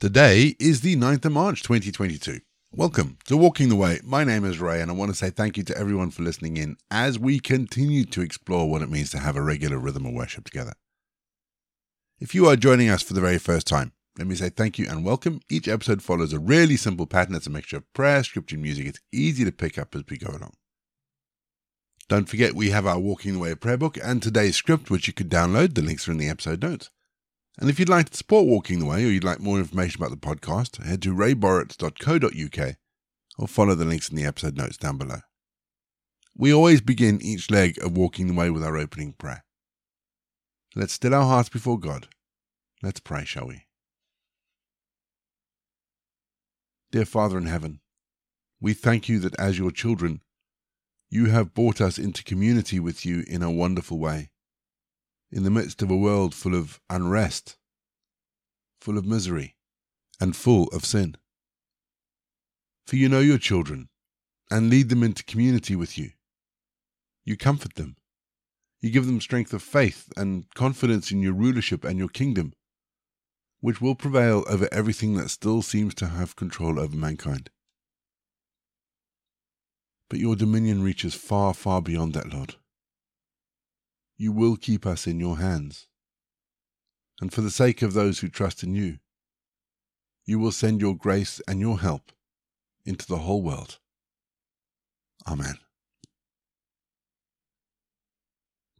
Today is the 9th of March 2022. Welcome to Walking the Way. My name is Ray, and I want to say thank you to everyone for listening in as we continue to explore what it means to have a regular rhythm of worship together. If you are joining us for the very first time, let me say thank you and welcome. Each episode follows a really simple pattern. It's a mixture of prayer, scripture, and music. It's easy to pick up as we go along. Don't forget, we have our Walking the Way prayer book and today's script, which you could download. The links are in the episode notes. And if you'd like to support Walking the Way or you'd like more information about the podcast, head to rayborrett.co.uk or follow the links in the episode notes down below. We always begin each leg of Walking the Way with our opening prayer. Let's still our hearts before God. Let's pray, shall we? Dear Father in heaven, we thank you that as your children, you have brought us into community with you in a wonderful way in the midst of a world full of unrest, full of misery, and full of sin. For you know your children and lead them into community with you. You comfort them. You give them strength of faith and confidence in your rulership and your kingdom, which will prevail over everything that still seems to have control over mankind. But your dominion reaches far, far beyond that, Lord you will keep us in your hands. And for the sake of those who trust in you, you will send your grace and your help into the whole world. Amen.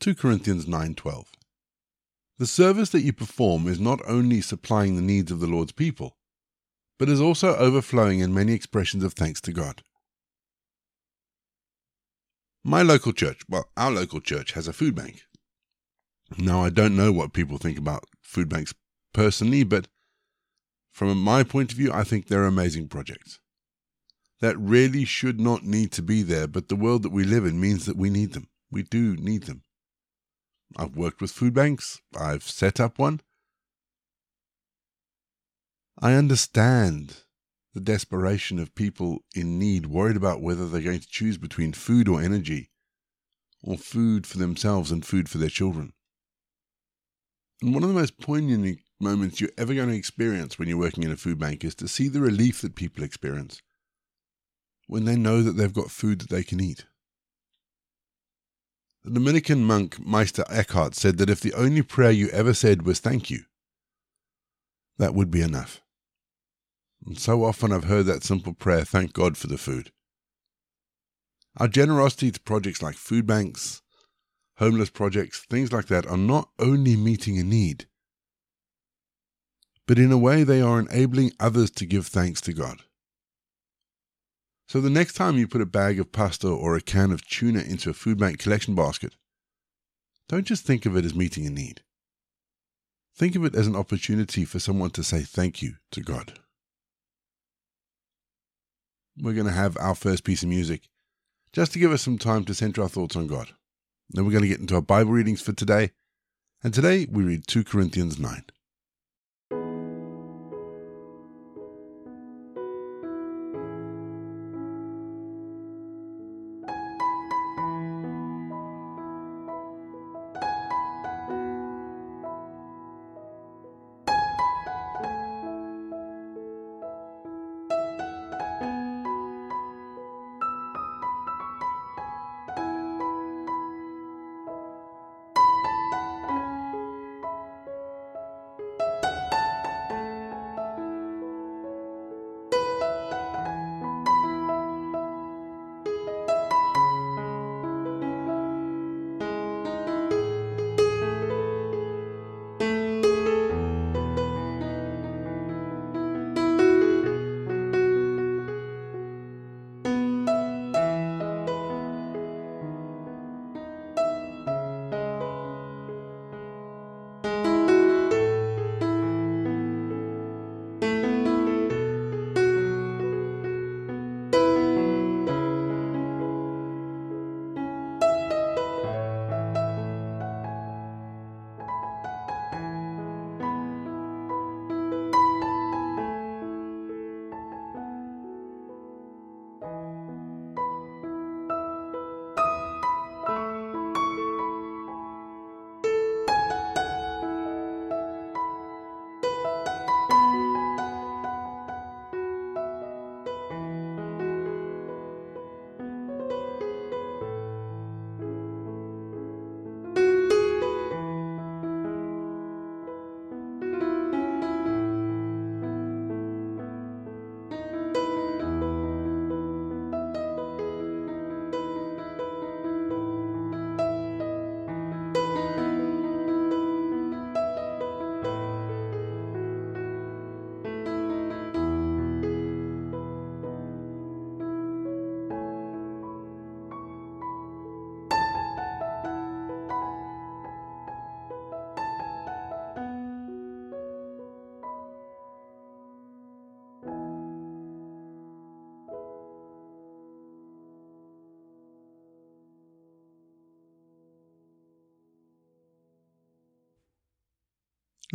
2 Corinthians 9:12 The service that you perform is not only supplying the needs of the Lord's people, but is also overflowing in many expressions of thanks to God. My local church, well, our local church has a food bank. Now, I don't know what people think about food banks personally, but from my point of view, I think they're amazing projects. That really should not need to be there, but the world that we live in means that we need them. We do need them. I've worked with food banks, I've set up one. I understand the desperation of people in need, worried about whether they're going to choose between food or energy, or food for themselves and food for their children. And one of the most poignant moments you're ever going to experience when you're working in a food bank is to see the relief that people experience when they know that they've got food that they can eat. The Dominican monk Meister Eckhart said that if the only prayer you ever said was thank you, that would be enough. And so often I've heard that simple prayer, thank God for the food. Our generosity to projects like food banks, homeless projects, things like that, are not only meeting a need, but in a way they are enabling others to give thanks to God. So the next time you put a bag of pasta or a can of tuna into a food bank collection basket, don't just think of it as meeting a need. Think of it as an opportunity for someone to say thank you to God we're going to have our first piece of music just to give us some time to center our thoughts on God. Then we're going to get into our Bible readings for today. And today we read 2 Corinthians 9.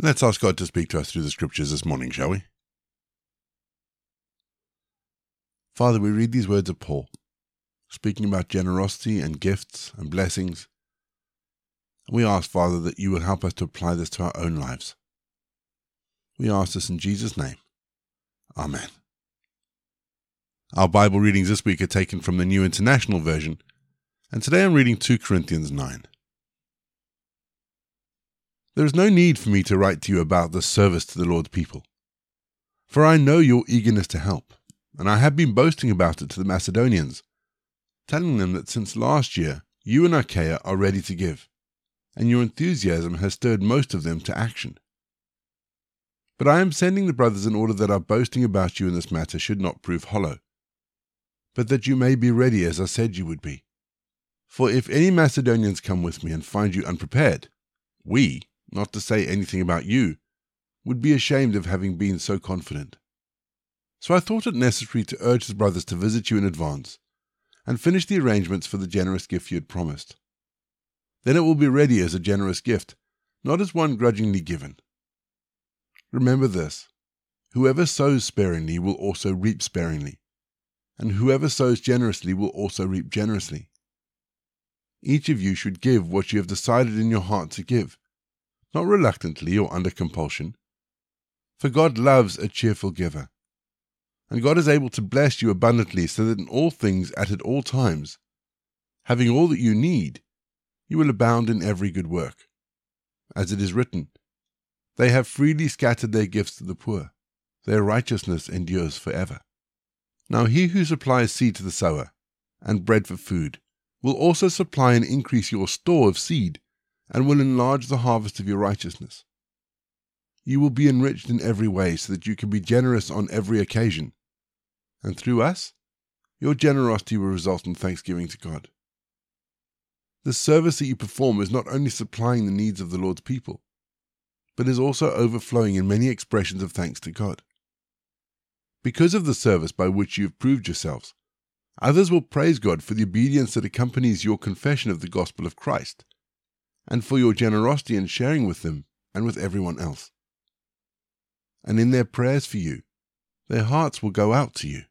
Let's ask God to speak to us through the scriptures this morning, shall we? Father, we read these words of Paul, speaking about generosity and gifts and blessings. We ask, Father, that you will help us to apply this to our own lives. We ask this in Jesus' name. Amen. Our Bible readings this week are taken from the New International Version, and today I'm reading 2 Corinthians 9. There is no need for me to write to you about the service to the Lord's people, for I know your eagerness to help, and I have been boasting about it to the Macedonians, telling them that since last year you and Achaia are ready to give, and your enthusiasm has stirred most of them to action. But I am sending the brothers in order that our boasting about you in this matter should not prove hollow, but that you may be ready as I said you would be. For if any Macedonians come with me and find you unprepared, we, not to say anything about you, would be ashamed of having been so confident. So I thought it necessary to urge the brothers to visit you in advance and finish the arrangements for the generous gift you had promised. Then it will be ready as a generous gift, not as one grudgingly given. Remember this whoever sows sparingly will also reap sparingly, and whoever sows generously will also reap generously. Each of you should give what you have decided in your heart to give not reluctantly or under compulsion. For God loves a cheerful giver. And God is able to bless you abundantly so that in all things at at all times, having all that you need, you will abound in every good work. As it is written, They have freely scattered their gifts to the poor, their righteousness endures forever. Now he who supplies seed to the sower, and bread for food, will also supply and increase your store of seed and will enlarge the harvest of your righteousness. You will be enriched in every way so that you can be generous on every occasion. And through us, your generosity will result in thanksgiving to God. The service that you perform is not only supplying the needs of the Lord's people, but is also overflowing in many expressions of thanks to God. Because of the service by which you have proved yourselves, others will praise God for the obedience that accompanies your confession of the gospel of Christ and for your generosity in sharing with them and with everyone else. And in their prayers for you, their hearts will go out to you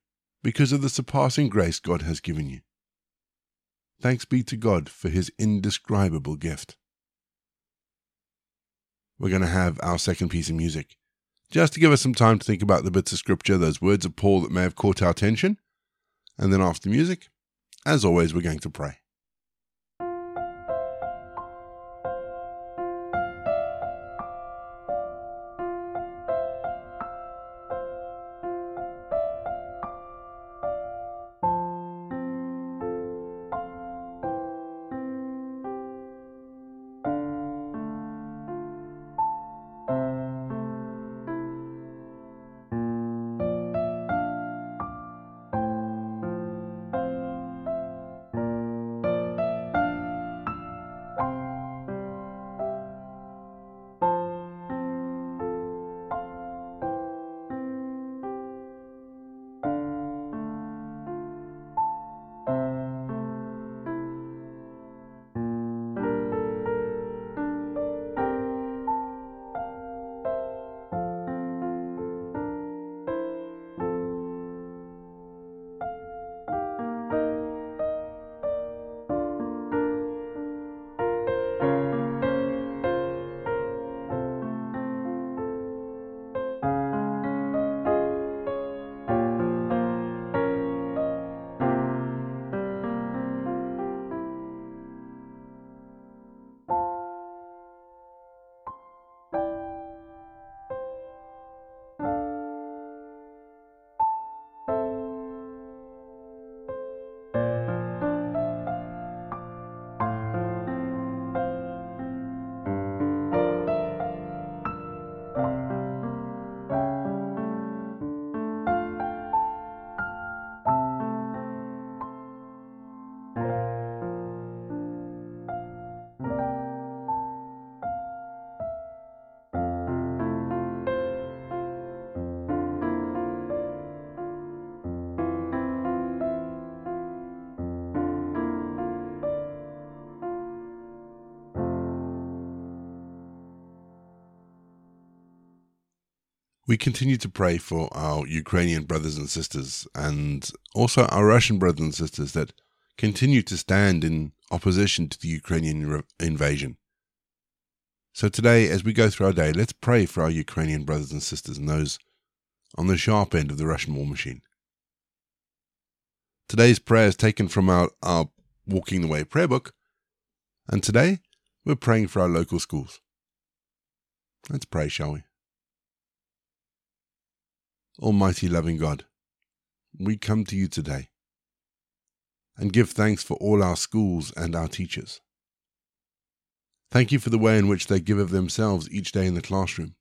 because of the surpassing grace God has given you. Thanks be to God for his indescribable gift. We're going to have our second piece of music, just to give us some time to think about the bits of scripture, those words of Paul that may have caught our attention. And then after music, as always, we're going to pray. We continue to pray for our Ukrainian brothers and sisters and also our Russian brothers and sisters that continue to stand in opposition to the Ukrainian re- invasion. So today, as we go through our day, let's pray for our Ukrainian brothers and sisters and those on the sharp end of the Russian war machine. Today's prayer is taken from our, our Walking the Way prayer book, and today we're praying for our local schools. Let's pray, shall we? Almighty loving God, we come to you today and give thanks for all our schools and our teachers. Thank you for the way in which they give of themselves each day in the classroom,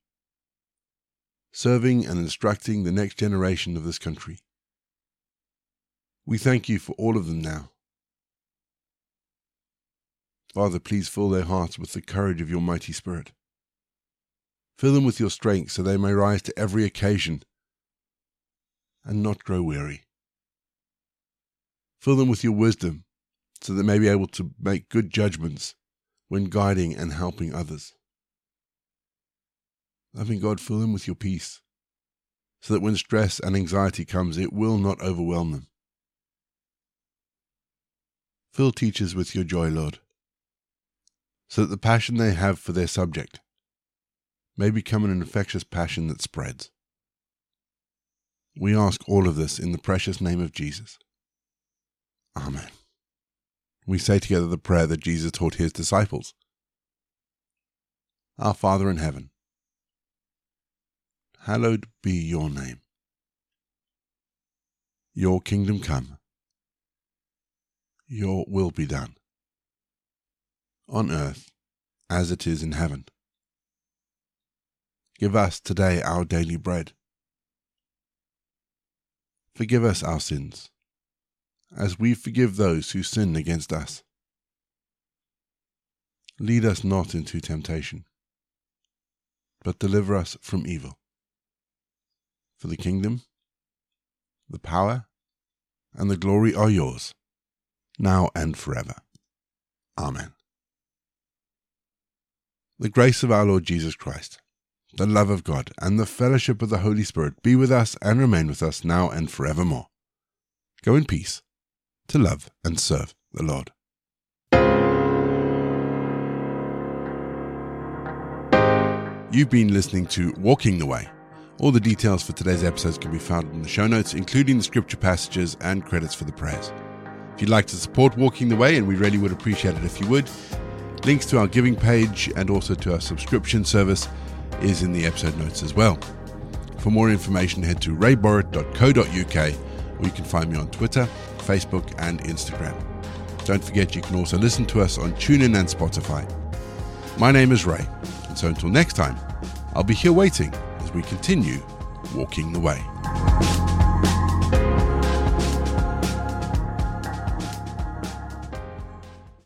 serving and instructing the next generation of this country. We thank you for all of them now. Father, please fill their hearts with the courage of your mighty Spirit. Fill them with your strength so they may rise to every occasion and not grow weary. Fill them with your wisdom so that they may be able to make good judgments when guiding and helping others. Loving God, fill them with your peace so that when stress and anxiety comes, it will not overwhelm them. Fill teachers with your joy, Lord, so that the passion they have for their subject may become an infectious passion that spreads. We ask all of this in the precious name of Jesus. Amen. We say together the prayer that Jesus taught his disciples Our Father in heaven, hallowed be your name. Your kingdom come, your will be done, on earth as it is in heaven. Give us today our daily bread Forgive us our sins, as we forgive those who sin against us. Lead us not into temptation, but deliver us from evil. For the kingdom, the power, and the glory are yours, now and forever. Amen. The grace of our Lord Jesus Christ the love of God, and the fellowship of the Holy Spirit be with us and remain with us now and forevermore. Go in peace to love and serve the Lord. You've been listening to Walking the Way. All the details for today's episodes can be found in the show notes, including the scripture passages and credits for the prayers. If you'd like to support Walking the Way, and we really would appreciate it if you would, links to our giving page and also to our subscription service is in the episode notes as well. For more information, head to rayborrett.co.uk or you can find me on Twitter, Facebook, and Instagram. Don't forget you can also listen to us on TuneIn and Spotify. My name is Ray, and so until next time, I'll be here waiting as we continue walking the way.